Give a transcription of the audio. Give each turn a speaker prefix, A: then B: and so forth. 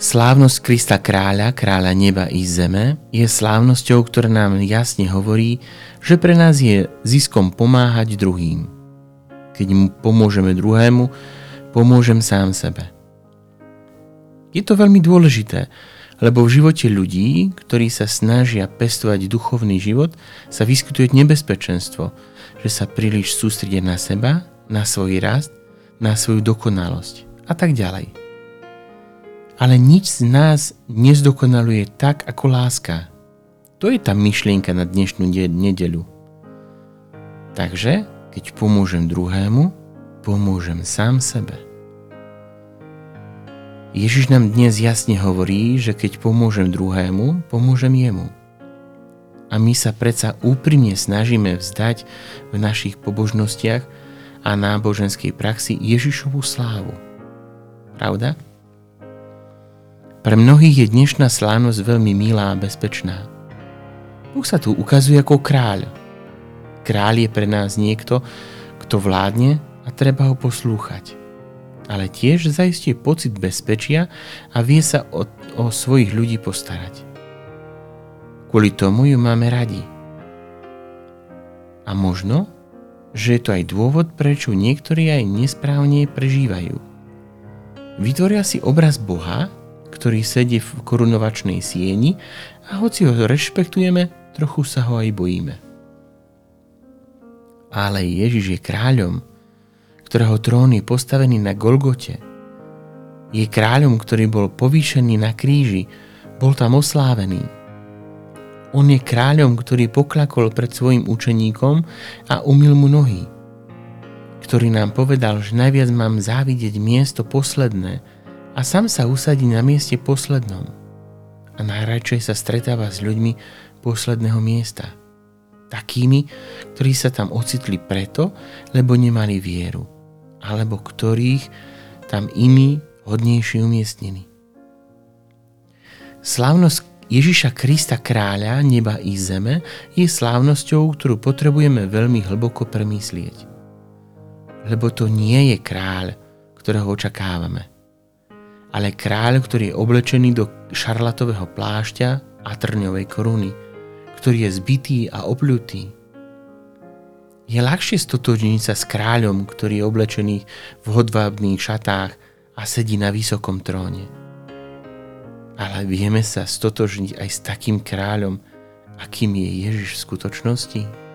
A: Slávnosť Krista kráľa, kráľa neba i zeme, je slávnosťou, ktorá nám jasne hovorí, že pre nás je ziskom pomáhať druhým. Keď mu pomôžeme druhému, pomôžem sám sebe. Je to veľmi dôležité, lebo v živote ľudí, ktorí sa snažia pestovať duchovný život, sa vyskytuje nebezpečenstvo, že sa príliš sústredia na seba, na svoj rast, na svoju dokonalosť a tak ďalej ale nič z nás nezdokonaluje tak ako láska. To je tá myšlienka na dnešnú nedeľu. Takže, keď pomôžem druhému, pomôžem sám sebe. Ježiš nám dnes jasne hovorí, že keď pomôžem druhému, pomôžem jemu. A my sa predsa úprimne snažíme vzdať v našich pobožnostiach a náboženskej praxi Ježišovu slávu. Pravda? Pre mnohých je dnešná slávnosť veľmi milá a bezpečná. Boh sa tu ukazuje ako kráľ. Kráľ je pre nás niekto, kto vládne a treba ho poslúchať. Ale tiež zaistí pocit bezpečia a vie sa o, o svojich ľudí postarať. Kvôli tomu ju máme radi. A možno, že je to aj dôvod, prečo niektorí aj nesprávne prežívajú. Vytvoria si obraz Boha, ktorý sedí v korunovačnej sieni a hoci ho rešpektujeme, trochu sa ho aj bojíme. Ale Ježiš je kráľom, ktorého trón je postavený na Golgote. Je kráľom, ktorý bol povýšený na kríži, bol tam oslávený. On je kráľom, ktorý poklakol pred svojim učeníkom a umil mu nohy, ktorý nám povedal, že najviac mám závidieť miesto posledné, a sám sa usadí na mieste poslednom a najradšej sa stretáva s ľuďmi posledného miesta. Takými, ktorí sa tam ocitli preto, lebo nemali vieru, alebo ktorých tam iní hodnejšie umiestnení. Slávnosť Ježiša Krista kráľa neba i zeme je slávnosťou, ktorú potrebujeme veľmi hlboko premyslieť. Lebo to nie je kráľ, ktorého očakávame ale kráľ, ktorý je oblečený do šarlatového plášťa a trňovej koruny, ktorý je zbitý a obľutý. Je ľahšie stotožniť sa s kráľom, ktorý je oblečený v hodvábných šatách a sedí na vysokom tróne. Ale vieme sa stotožniť aj s takým kráľom, akým je Ježiš v skutočnosti?